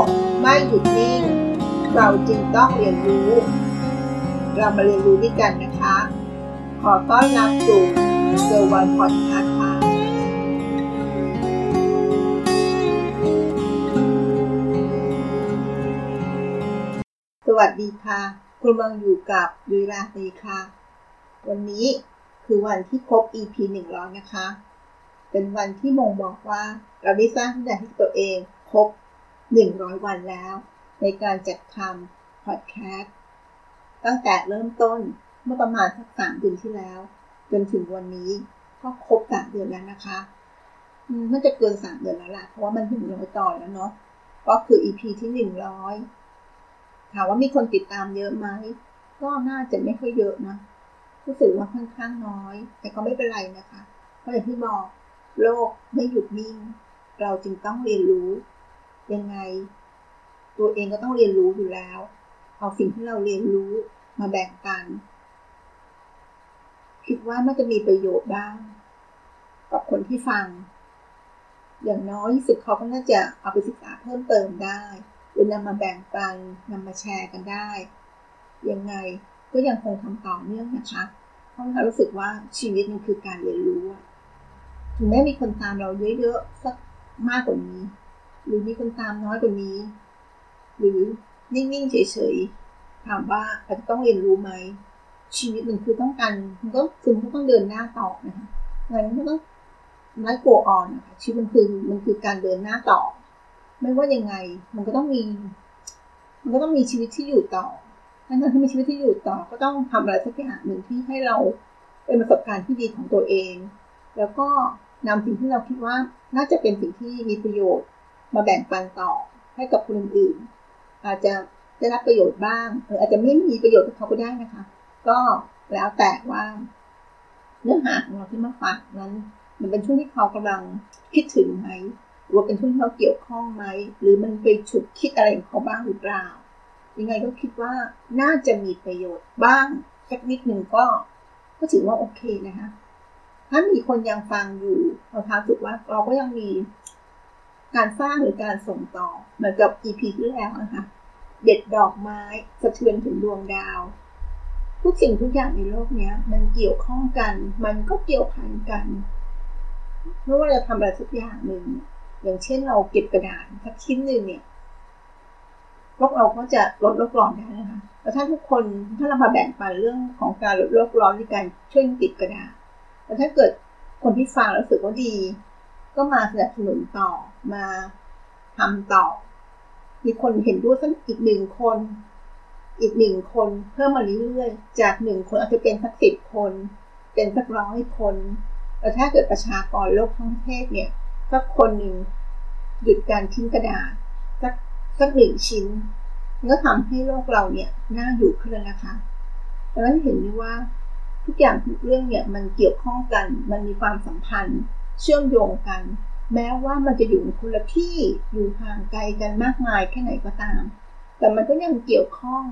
กไม่หยุดนิ่ง เราจึงต้องเรียนรู้ เรามาเรียนรู้ด้วยกันนะคะ ขอต้อนรับสู่เซอร์วันพอดคาส์ค่ะสวัสดีค่ะ คุณกำลังอยู่กับยุราตีค่ะ วันนี้คือวันที่ครบ EP 100นะคะ เป็นวันที่มงบอกว่าเราได้สร้างที่ให้ตัวเองครบ 100 วันแล้ว ในการจัดทำพอดแคสต์ตั้งแต่เริ่มต้นเมื่อประมาณสักสามเดือนที่แล้ว จนถึงวันนี้ก็ครบสามเดือนแล้วนะคะน่าจะเกินสามเดือนแล้วล่ะเพราะว่ามันถึงร้อยต่อแล้วเนาะก็คือ EP ที่หนึ่งร้อยถามว่ามีคนติดตามเยอะไหมก็น่าจะไม่ค่อยเยอะนะรู้สึกว่าค่อนข้างน้อย แต่ก็ไม่เป็นไรนะคะ เพราะอย่างที่บอกโลกไม่หยุดนิ่ง เราจึงต้องเรียนรู้ ยังไง ตัวเองก็ต้องเรียนรู้อยู่แล้ว เอาสิ่งที่เราเรียนรู้มาแบ่งปัน คิดว่าน่าจะมีประโยชน์บ้าง กับคนที่ฟัง อย่างน้อยที่สุดเขาก็น่าจะเอาไปศึกษาเพิ่มเติมได้ หรือนำมาแบ่งปันนำมาแชร์กันได้ ยังไงก็ยังคงทำต่อเนื่องนะคะ เพราะเรารู้สึกว่าชีวิตมันคือการเรียนรู้ถึงแม้มีคนตามเราเยอะๆสักมากกว่านี้ หรือมีคนตามน้อยกว่านี้ หรือนิ่ง ๆ เฉย ๆ ถามว่าเราจะต้องเรียนรู้ไหม ชีวิตมันคือต้องการมันก็คือมันต้องเดินหน้าต่อนะคะงั้นมันต้องไล่โกออนนะคะชีวิตมันคือมันคือการเดินหน้าต่อ ไม่ว่ายังไง มันก็ต้องมี มันก็ต้องมีชีวิตที่อยู่ต่อถ้าเราที่มีชีวิตที่อยู่ต่อ ก็ต้องทำอะไรสักอย่างหนึ่งที่ให้เราเป็นประสบการณ์ที่ดีของตัวเอง แล้วก็นำสิ่งที่เราคิดว่าน่าจะเป็นสิ่งที่มีประโยชน์ มาแบ่งปันต่อให้กับคนอื่น อาจจะได้รับประโยชน์บ้างหรืออาจจะไม่มีประโยชน์กับเขาก็ได้นะคะ ก็แล้วแต่ว่า เนื้อหาของเราที่มาฝากนั้น มันเป็นช่วงที่เขากำลังคิดถึงไหมหรือว่าเป็นช่วงที่เขาเกี่ยวข้องไหม หรือมันไปฉุดคิดอะไรของเขาบ้างหรือเปล่า ยังไงก็คิดว่าน่าจะมีประโยชน์บ้างสักนิดหนึ่งก็ ก็ถือว่าโอเคนะคะ ถ้ามีคนยังฟังอยู่เราท้าสุดว่าเราก็ยังมี การสร้างหรือการส่งต่อ เหมือนกับ EP ที่แล้วนะคะ เด็ดดอกไม้สะเทือนถึงดวงดาว ทุกสิ่งทุกอย่างในโลกนี้มันเกี่ยวข้องกัน มันก็เกี่ยวพันกันไม่ว่าเราทำอะไรสักอย่างหนึ่ง อย่างเช่นเราเก็บกระดาษสักชิ้นหนึ่งเนี่ยโลกเราก็จะลดโลกร้อนได้นะคะแล้วถ้าทุกคนถ้าเรามาแบ่งปันเรื่องของการลดโลกร้อนในการช่วยติดกระดาษแล้วถ้าเกิดคนที่ฟังแล้วรู้สึกว่าดี ก็มาสนับสนุนต่อมาทำต่อ มีคนเห็นด้วยสักอีกหนึ่งคน อีกหนึ่งคนเพิ่มมาเรื่อยๆ จากหนึ่งคนอาจจะเป็นสักสิบคน เป็นสักร้อยคนแล้วถ้าเกิดประชากรโลกทั้งประเทศเนี่ยสักคนหนึ่งหยุดการทิ้งกระดาษสักสักหนึ่งชิ้นก็ทำให้โลกเราเนี่ยน่าอยู่ขึ้นแล้วนะคะดังนั้นเห็นได้ว่าทุกอย่างทุกเรื่องเนี่ยมันเกี่ยวข้องกัน มันมีความสัมพันธ์ เชื่อมโยงกัน แม้ว่ามันจะอยู่คนละที่อยู่ห่างไกลกันมากมายแค่ไหนก็ตาม แต่มันก็ยังเกี่ยวข้อง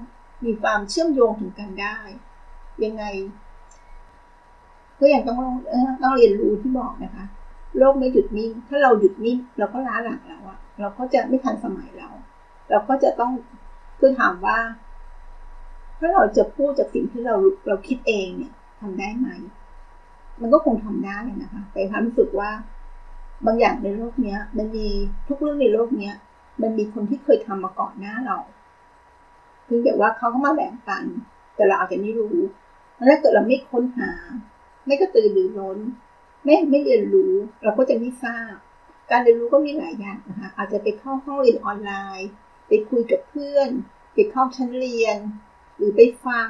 มีความเชื่อมโยงถึงกันได้ ยังไง ก็ยังต้องต้องเรียนรู้ที่บอกนะคะ โลกไม่หยุดนิ่ง ถ้าเราหยุดนิ่งเราก็ล้าหลังแล้วอะเราก็จะไม่ทันสมัยเรา เราก็จะต้องคือถามว่า ถ้าเราจะพูดจากสิ่งที่เราเราคิดเองเนี่ยทำได้ไหม มันก็คงทำได้นะคะแต่ความรู้สึกว่าบางอย่างในโลกเนี้ย มันมีทุกเรื่องในโลกเนี้ย มันมีคนที่เคยทำมาก่อนหน้าเราเพียงแต่ว่าเขาก็มาแบ่งปัน แต่เราอาจจะไม่รู้ถ้าเกิดเราไม่ค้นหา ไม่กระตือรือร้น ไม่ไม่เรียนรู้ เราก็จะไม่ทราบ การเรียนรู้ก็มีหลายอย่างนะคะ อาจจะไปเข้าห้องเรียนออนไลน์ ไปคุยกับเพื่อน ไปเข้าชั้นเรียน หรือไปฟัง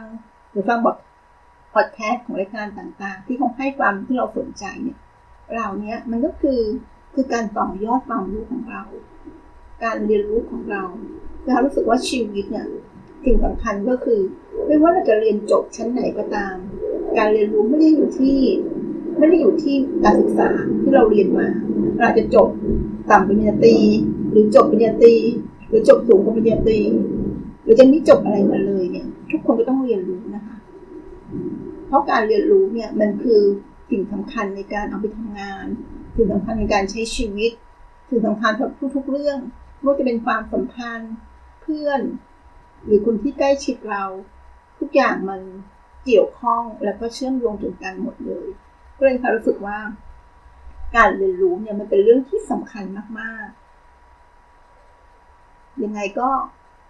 หรือฟังบท พอดแคสต์ของรายการต่างๆ ที่เขาให้ความที่เราสนใจเนี่ยเราเนี้ยมันก็คือคือการต่อยอดความรู้ของเรา การเรียนรู้ของเราเรารู้สึกว่าชีวิตเนี่ยสิ่งสำคัญก็คือ ไม่ว่าเราจะเรียนจบชั้นไหนก็ตาม การเรียนรู้ไม่ได้อยู่ที่ ไม่ได้อยู่ที่การศึกษาที่เราเรียนมาเราจะจบต่ำปริญญาตรีหรือจบปริญญาตรีหรือจบสูงกว่าปริญญาตรีหรือจะไม่จบอะไรมาเลยเนี่ย ทุกคนก็ต้องเรียนรู้ เพราะการเรียนรู้เนี่ยมันคือสิ่งสำคัญในการเอาไปทำงาน สิ่งสำคัญในการใช้ชีวิต สิ่งสำคัญทุกๆเรื่องไม่ว่าจะเป็นความสัมพันธ์เพื่อน หรือคนที่ใกล้ชิดเรา ทุกอย่างมันเกี่ยวข้องแล้วก็เชื่อมโยงถึงกันหมดเลย ก็เลยค่ะรู้สึกว่า การเรียนรู้เนี่ยมันเป็นเรื่องที่สำคัญมากๆ ยังไงก็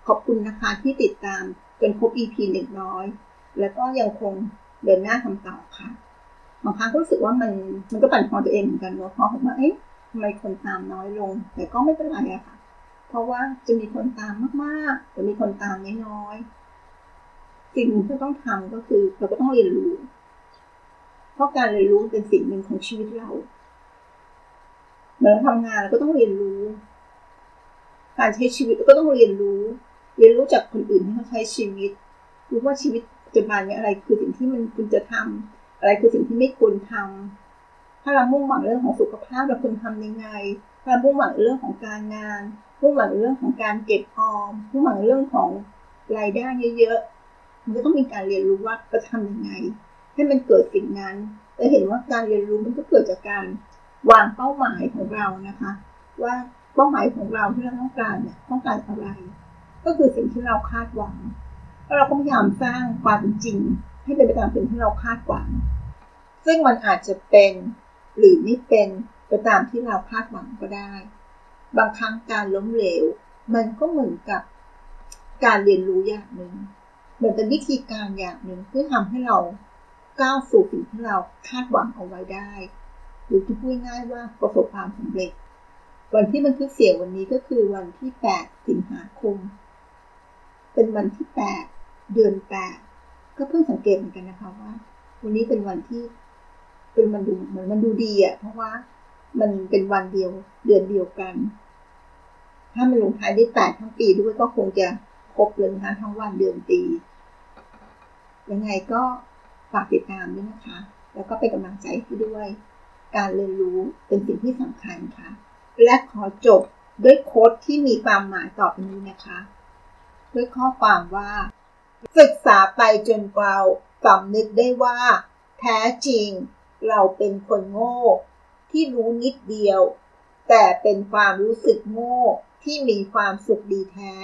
ขอบคุณนะคะที่ติดตามจนครบ EP หนึ่งร้อย แล้วก็ยังคงเดินหน้าทำต่อค่ะบางครั้งก็รู้สึกว่ามันมันก็ปั่นพอตัวเองเหมือนกันเนาะเพราะผมว่าเอ๊ะทำไมคนตามน้อยลง แต่ก็ไม่เป็นไรอะค่ะ เพราะว่าจะมีคนตามมากๆจะมีคนตามน้อยๆสิ่งที่ต้องทำก็คือเราก็ต้องเรียนรู้ เพราะการเรียนรู้เป็นสิ่งหนึ่งของชีวิตเราเมื่อเราทำงานเราก็ต้องเรียนรู้ การใช้ชีวิตเราก็ต้องเรียนรู้ เรียนรู้จากคนอื่นที่เขาใช้ชีวิต รู้ว่าชีวิต ปัจจุบันนี้อะไรคือสิ่งที่มันคุณจะทำอะไรคือสิ่งที่ไม่ควรทำถ้าเรามุ่งหวังเรื่องของสุขภาพเราควรทำยังไง ถ้าเรามุ่งหวังเรื่องของการงาน มุ่งหวังเรื่องของการเก็บออม มุ่งหวังเรื่องของรายได้เยอะๆ มันก็ต้องมีการเรียนรู้ว่าจะทำยังไง ให้มันเกิดสิ่งนั้นจะเห็นว่าการเรียนรู้มันก็เกิดจากการวางเป้าหมายของเรานะคะ ว่าเป้าหมายของเราที่เราต้องการเนี่ยต้องการอะไร ก็คือสิ่งที่เราคาดหวัง เราก็พยายามสร้างความเป็นจริง ให้เป็นไปตามสิ่งที่เราคาดหวัง ซึ่งมันอาจจะเป็นหรือไม่เป็นไปตามที่เราคาดหวังก็ได้ บางครั้งการล้มเหลว มันก็เหมือนกับการเรียนรู้อย่างหนึ่งเหมือนเป็นวิธีการอย่างหนึ่งเพื่อทำให้เราก้าวสู่สิ่งที่เราคาดหวังเอาไว้ได้ หรือที่พูดง่ายว่าประสบความสำเร็จ วันที่บันทึกเสียงวันนี้ก็คือวันที่ 8 สิงหาคม เป็นวันที่ 8 เดือน8ก็เพิ่งสังเกตเหมือนกันนะคะว่า วันนี้เป็นวันที่เป็นมันดูเหมือนมันดูดีอะ่ะ เพราะว่ามันเป็นวันเดียวเดือนเดียวกัน ถ้ามันลงท้ายได้แปดทั้งปีด้วยก็คงจะครบเลยนะคะทั้งวันเดือนปียังไงก็ฝากติดตามด้วยนะคะ แล้วก็เป็นกำลังใจให้ด้วย การเรียนรู้เป็นสิ่งที่สำคัญค่ะ และขอจบด้วยโค้ดที่มีความหมายต่อไปนี้นะคะ ด้วยข้อความว่า ศึกษาไปจนเราสำนึกได้ว่า แท้จริง เราเป็นคนโง่ ที่รู้นิดเดียว แต่เป็นความรู้สึกโง่ที่มีความสุขดีแท้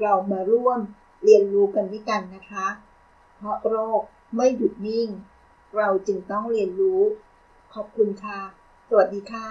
เรามาร่วมเรียนรู้กันด้วยกันนะคะ เพราะโรคไม่หยุดนิ่ง เราจึงต้องเรียนรู้ ขอบคุณค่ะ สวัสดีค่ะ